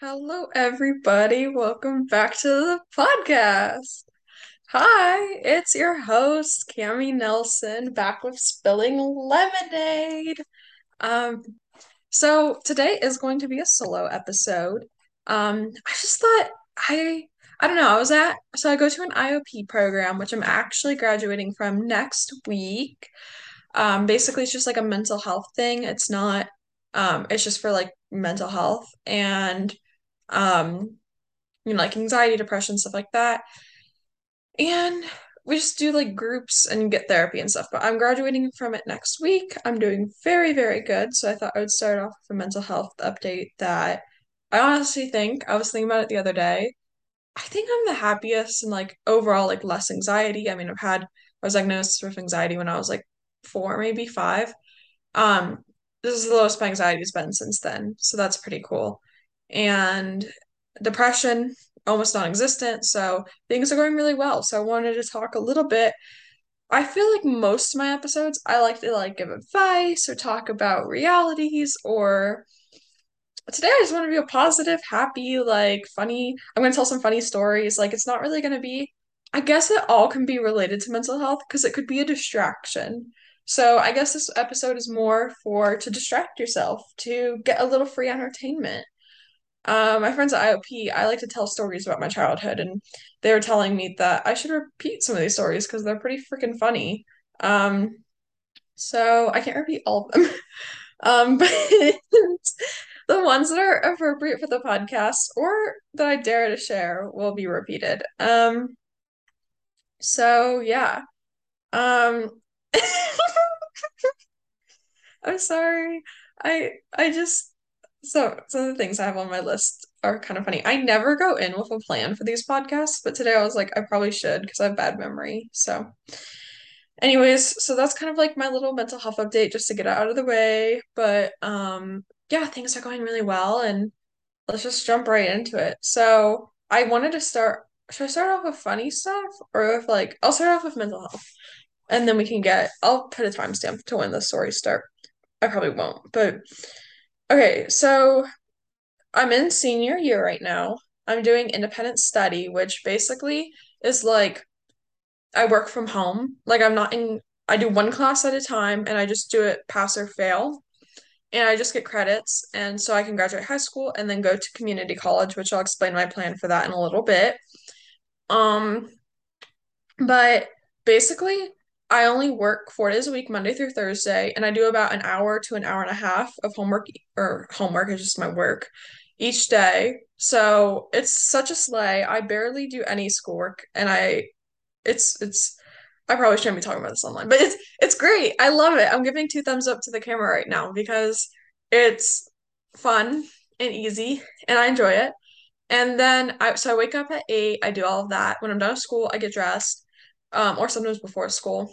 Hello, everybody. Welcome back to the podcast. Hi, it's your host, Cami Nelson, back with Spilling Lemonade. Um, so today is going to be a solo episode. Um, I just thought I I don't know, I was at so I go to an IOP program, which I'm actually graduating from next week. Um, basically it's just like a mental health thing. It's not um, it's just for like mental health and um, you know, like anxiety, depression, stuff like that. And we just do like groups and get therapy and stuff. But I'm graduating from it next week. I'm doing very, very good. So I thought I would start off with a mental health update that I honestly think I was thinking about it the other day. I think I'm the happiest and like overall like less anxiety. I mean, I've had I was diagnosed with anxiety when I was like four, maybe five. Um, this is the lowest my anxiety has been since then. So that's pretty cool. And depression, almost non-existent. So things are going really well. So I wanted to talk a little bit. I feel like most of my episodes, I like to like give advice or talk about realities or today I just want to be a positive, happy, like funny. I'm going to tell some funny stories. Like it's not really going to be I guess it all can be related to mental health because it could be a distraction. So I guess this episode is more for to distract yourself, to get a little free entertainment. Um, my friends at IOP, I like to tell stories about my childhood, and they were telling me that I should repeat some of these stories because they're pretty freaking funny. Um, so I can't repeat all of them. Um, but the ones that are appropriate for the podcast or that I dare to share will be repeated. Um, so yeah. Um, I'm sorry. I I just so some of the things I have on my list are kind of funny. I never go in with a plan for these podcasts, but today I was like, I probably should because I have bad memory. So, anyways, so that's kind of like my little mental health update just to get it out of the way. But um, yeah, things are going really well, and let's just jump right into it. So I wanted to start. Should I start off with funny stuff or with like I'll start off with mental health, and then we can get. I'll put a timestamp to when the stories start. I probably won't, but okay. So I'm in senior year right now. I'm doing independent study, which basically is like I work from home. Like I'm not in, I do one class at a time and I just do it pass or fail. And I just get credits. And so I can graduate high school and then go to community college, which I'll explain my plan for that in a little bit. Um, but basically, I only work four days a week, Monday through Thursday, and I do about an hour to an hour and a half of homework or homework is just my work each day. So it's such a slay. I barely do any schoolwork and I it's it's I probably shouldn't be talking about this online, but it's it's great. I love it. I'm giving two thumbs up to the camera right now because it's fun and easy and I enjoy it. And then I so I wake up at eight, I do all of that. When I'm done with school, I get dressed, um, or sometimes before school,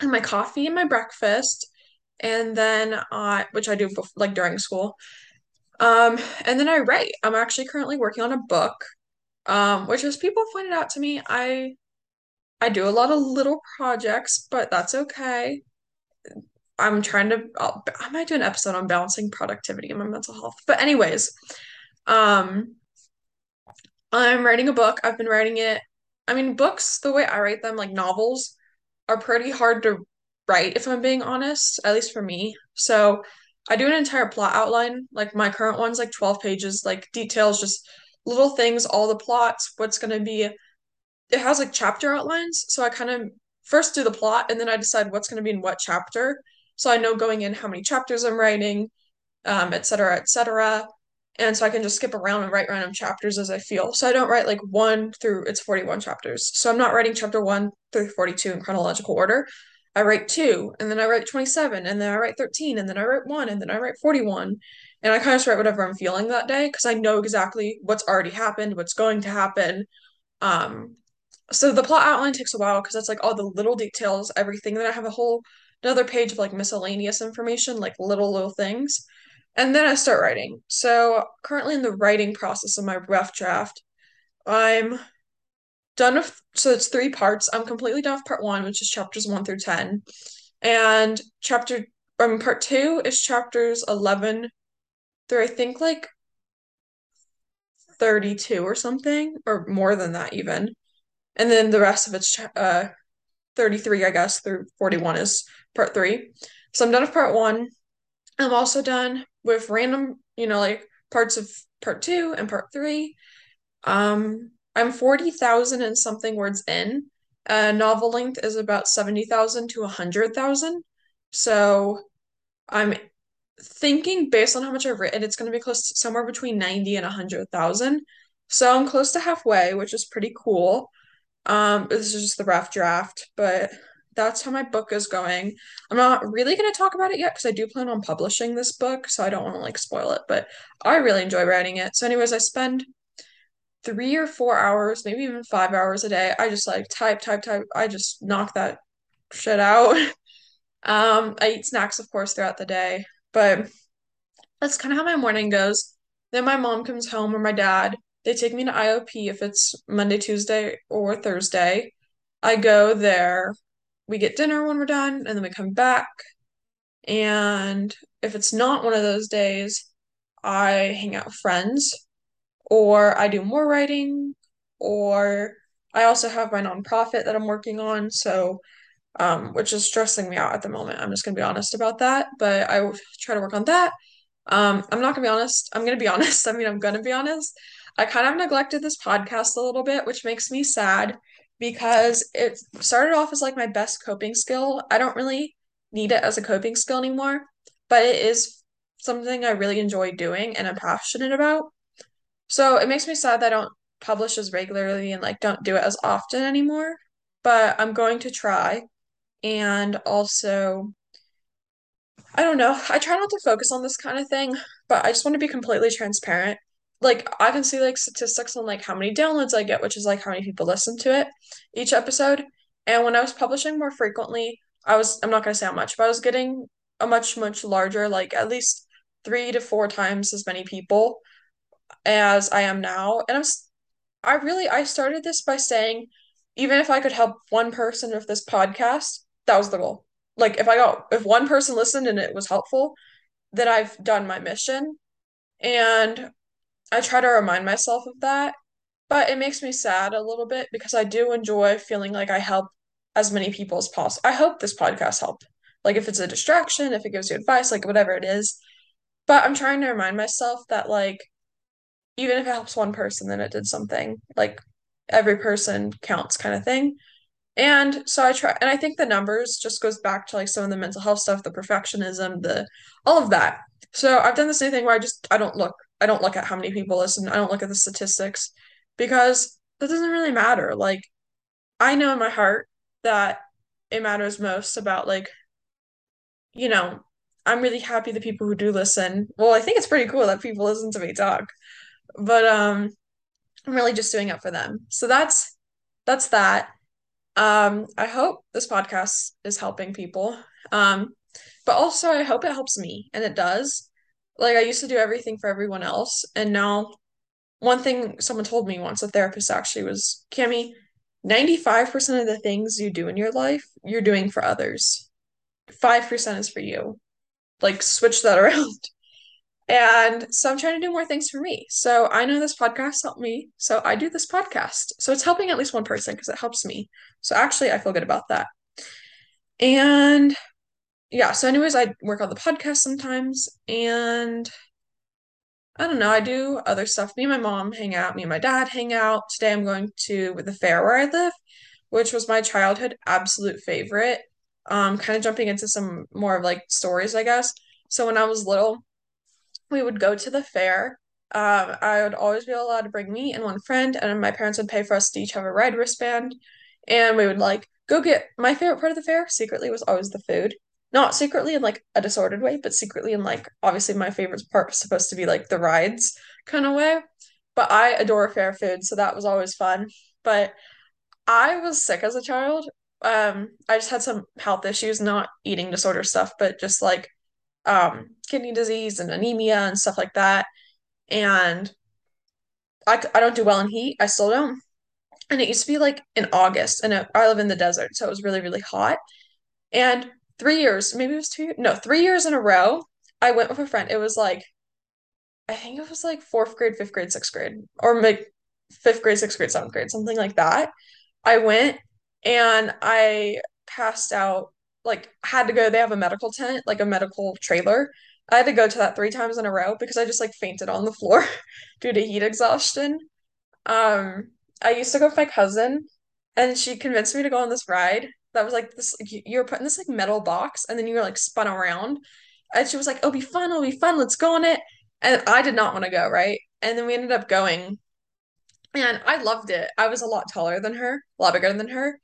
and my coffee and my breakfast, and then I, which I do bef- like during school. Um, and then I write. I'm actually currently working on a book, um, which as people pointed out to me, I I do a lot of little projects, but that's okay. I'm trying to I'll, I might do an episode on balancing productivity and my mental health. But anyways, um I'm writing a book. I've been writing it. I mean, books, the way I write them, like novels, are pretty hard to write, if I'm being honest, at least for me. So I do an entire plot outline. Like my current one's like 12 pages, like details, just little things, all the plots, what's going to be. It has like chapter outlines. So I kind of first do the plot and then I decide what's going to be in what chapter. So I know going in how many chapters I'm writing, um, et cetera, et cetera. And so I can just skip around and write random chapters as I feel. So I don't write like one through it's 41 chapters. So I'm not writing chapter one through 42 in chronological order. I write two, and then I write 27, and then I write 13, and then I write one, and then I write 41. And I kind of just write whatever I'm feeling that day because I know exactly what's already happened, what's going to happen. Um, so the plot outline takes a while because that's like all the little details, everything. Then I have a whole another page of like miscellaneous information, like little little things. And then I start writing. So currently in the writing process of my rough draft, I'm done with so it's three parts. I'm completely done with part one, which is chapters one through ten. And chapter I mean part two is chapters eleven through I think like 32 or something, or more than that even. And then the rest of it's uh 33, I guess, through 41 is part three. So I'm done with part one. I'm also done with random, you know, like parts of part two and part three. Um, I'm 40,000 and something words in. Uh, novel length is about 70,000 to 100,000. So I'm thinking based on how much I've written, it's going to be close to somewhere between 90 and 100,000. So I'm close to halfway, which is pretty cool. Um, this is just the rough draft, but that's how my book is going. I'm not really going to talk about it yet because I do plan on publishing this book, so I don't want to like spoil it, but I really enjoy writing it. So, anyways, I spend three or four hours, maybe even five hours a day. I just like type, type, type. I just knock that shit out. um, I eat snacks, of course, throughout the day, but that's kind of how my morning goes. Then my mom comes home or my dad. They take me to IOP if it's Monday, Tuesday, or Thursday. I go there. We get dinner when we're done, and then we come back. And if it's not one of those days, I hang out with friends, or I do more writing, or I also have my nonprofit that I'm working on. So, um, which is stressing me out at the moment. I'm just gonna be honest about that, but I try to work on that. Um, I'm not gonna be honest. I'm gonna be honest. I mean, I'm gonna be honest. I kind of neglected this podcast a little bit, which makes me sad because it started off as like my best coping skill. I don't really need it as a coping skill anymore, but it is something I really enjoy doing and I'm passionate about. So it makes me sad that I don't publish as regularly and like don't do it as often anymore, but I'm going to try. And also, I don't know. I try not to focus on this kind of thing, but I just want to be completely transparent. Like I can see like statistics on like how many downloads I get, which is like how many people listen to it each episode. And when I was publishing more frequently, I was I'm not gonna say how much, but I was getting a much, much larger, like at least three to four times as many people as I am now. And I'm I really I started this by saying even if I could help one person with this podcast, that was the goal. Like if I got if one person listened and it was helpful, then I've done my mission. And I try to remind myself of that. But it makes me sad a little bit because I do enjoy feeling like I help as many people as possible. I hope this podcast help. Like if it's a distraction, if it gives you advice, like whatever it is. But I'm trying to remind myself that like even if it helps one person, then it did something. Like every person counts kind of thing. And so I try, and I think the numbers just goes back to like some of the mental health stuff, the perfectionism, the all of that. So I've done the same thing where I just I don't look, I don't look at how many people listen, I don't look at the statistics because that doesn't really matter. Like I know in my heart that it matters most about like, you know, I'm really happy the people who do listen. Well, I think it's pretty cool that people listen to me talk. But um I'm really just doing it for them. So that's that's that. Um, I hope this podcast is helping people. Um, but also I hope it helps me, and it does. Like I used to do everything for everyone else, and now one thing someone told me once, a therapist actually was, Cami, 95% of the things you do in your life, you're doing for others. 5% is for you. Like switch that around. And so I'm trying to do more things for me. So I know this podcast helped me. So I do this podcast. So it's helping at least one person because it helps me. So actually, I feel good about that. And yeah, so, anyways, I work on the podcast sometimes. And I don't know, I do other stuff. Me and my mom hang out. Me and my dad hang out. Today I'm going to the fair where I live, which was my childhood absolute favorite. Um, kind of jumping into some more of like stories, I guess. So when I was little, we would go to the fair. Um, I would always be allowed to bring me and one friend, and my parents would pay for us to each have a ride wristband. And we would like go get my favorite part of the fair secretly was always the food. Not secretly in like a disordered way, but secretly in like obviously my favorite part was supposed to be like the rides kind of way. But I adore fair food, so that was always fun. But I was sick as a child. Um, I just had some health issues, not eating disorder stuff, but just like um, kidney disease and anemia and stuff like that. And I, I don't do well in heat. I still don't. And it used to be like in August, and I live in the desert, so it was really, really hot. And three years, maybe it was two, no, three years in a row, I went with a friend. It was like I think it was like fourth grade, fifth grade, sixth grade, or like fifth grade, sixth grade, seventh grade, something like that. I went and I passed out, like, had to go. They have a medical tent, like a medical trailer. I had to go to that three times in a row because I just like fainted on the floor due to heat exhaustion. Um, I used to go with my cousin, and she convinced me to go on this ride that was like this. You were put in this like metal box, and then you were like spun around. And she was like, "It'll be fun. It'll be fun. Let's go on it." And I did not want to go, right? And then we ended up going, and I loved it. I was a lot taller than her, a lot bigger than her,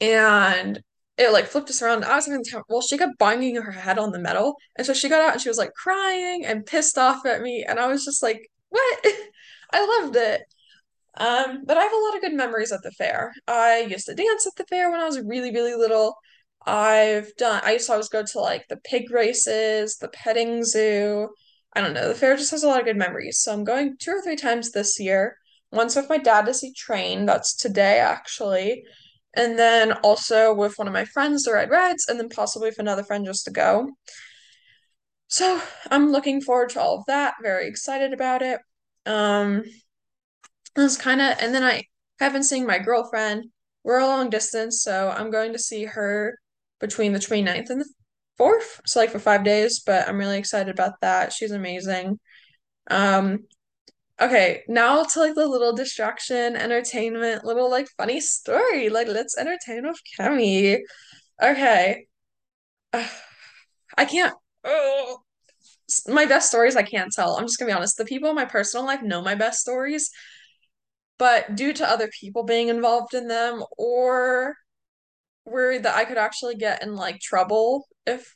and it like flipped us around. I was in the. Well, she kept banging her head on the metal, and so she got out and she was like crying and pissed off at me, and I was just like, "What?" I loved it. Um, but I have a lot of good memories at the fair. I used to dance at the fair when I was really, really little. I've done, I used to always go to like the pig races, the petting zoo. I don't know, the fair just has a lot of good memories. So I'm going two or three times this year. Once with my dad to see Train, that's today actually. And then also with one of my friends to ride rides, and then possibly with another friend just to go. So I'm looking forward to all of that, very excited about it. Um, it was kind of, and then I have been seeing my girlfriend. We're a long distance, so I'm going to see her between the 29th and the 4th, so like for five days, but I'm really excited about that. She's amazing. Um, okay, now to like the little distraction, entertainment, little like funny story. Like, let's entertain with Cami. Okay. Ugh, I can't. Oh, my best stories I can't tell. I'm just gonna be honest. The people in my personal life know my best stories but due to other people being involved in them or worried that I could actually get in like trouble if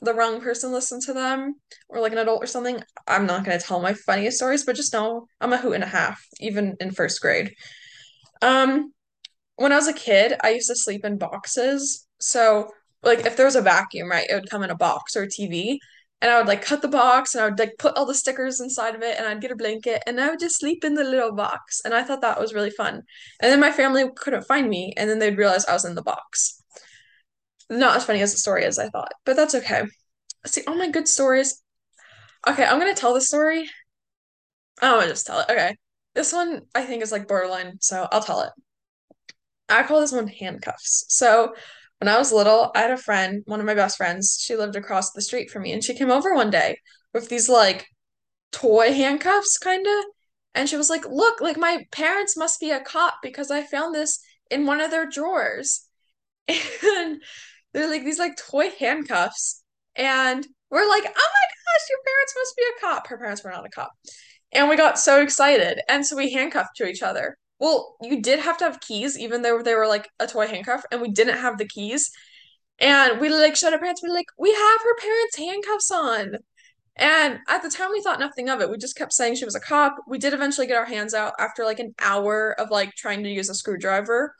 the wrong person listened to them or like an adult or something, I'm not going to tell my funniest stories, but just know I'm a hoot and a half, even in first grade. Um, when I was a kid, I used to sleep in boxes. So, like, if there was a vacuum, right, it would come in a box or a TV. And I would like cut the box and I would like put all the stickers inside of it and I'd get a blanket and I would just sleep in the little box. And I thought that was really fun. And then my family couldn't find me and then they'd realize I was in the box. Not as funny as the story as I thought, but that's okay. See, all my good stories. Okay, I'm gonna tell the story. I'm gonna just tell it. Okay. This one I think is like borderline, so I'll tell it. I call this one handcuffs. So when I was little, I had a friend, one of my best friends. She lived across the street from me, and she came over one day with these like toy handcuffs, kind of. And she was like, Look, like my parents must be a cop because I found this in one of their drawers. And they're like these like toy handcuffs. And we're like, Oh my gosh, your parents must be a cop. Her parents were not a cop. And we got so excited. And so we handcuffed to each other. Well, you did have to have keys, even though they were like a toy handcuff, and we didn't have the keys. And we like showed our parents, we like, we have her parents' handcuffs on. And at the time, we thought nothing of it. We just kept saying she was a cop. We did eventually get our hands out after like an hour of like trying to use a screwdriver.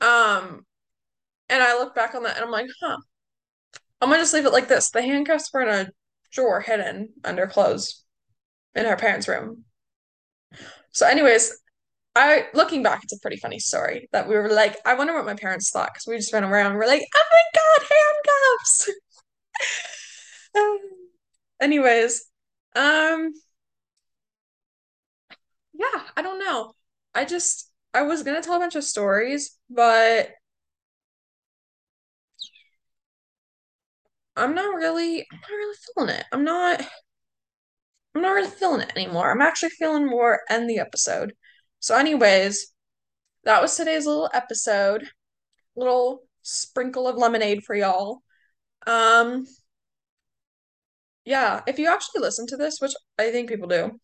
Um, and I look back on that and I'm like, huh, I'm gonna just leave it like this. The handcuffs were in a drawer hidden under clothes in her parents' room. So, anyways, I looking back, it's a pretty funny story that we were like, I wonder what my parents thought because we just ran around we're like, oh my God, handcuffs. um, anyways, um, yeah, I don't know. I just I was gonna tell a bunch of stories, but I'm not really I'm not really feeling it. I'm not I'm not really feeling it anymore. I'm actually feeling more end the episode. So, anyways, that was today's little episode. Little sprinkle of lemonade for y'all. Um, yeah, if you actually listen to this, which I think people do,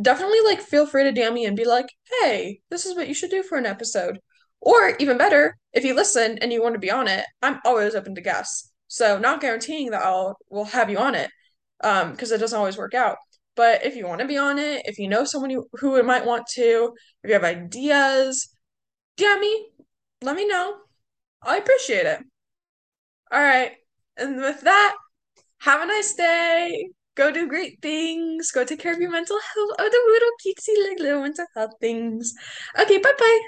definitely like feel free to DM me and be like, hey, this is what you should do for an episode. Or even better, if you listen and you want to be on it, I'm always open to guests. So not guaranteeing that I'll will have you on it, um, because it doesn't always work out. But if you want to be on it, if you know someone who, who might want to, if you have ideas, DM me, let me know. I appreciate it. All right. And with that, have a nice day. Go do great things. Go take care of your mental health. Oh, the little cutesy like little mental health things. Okay, bye bye.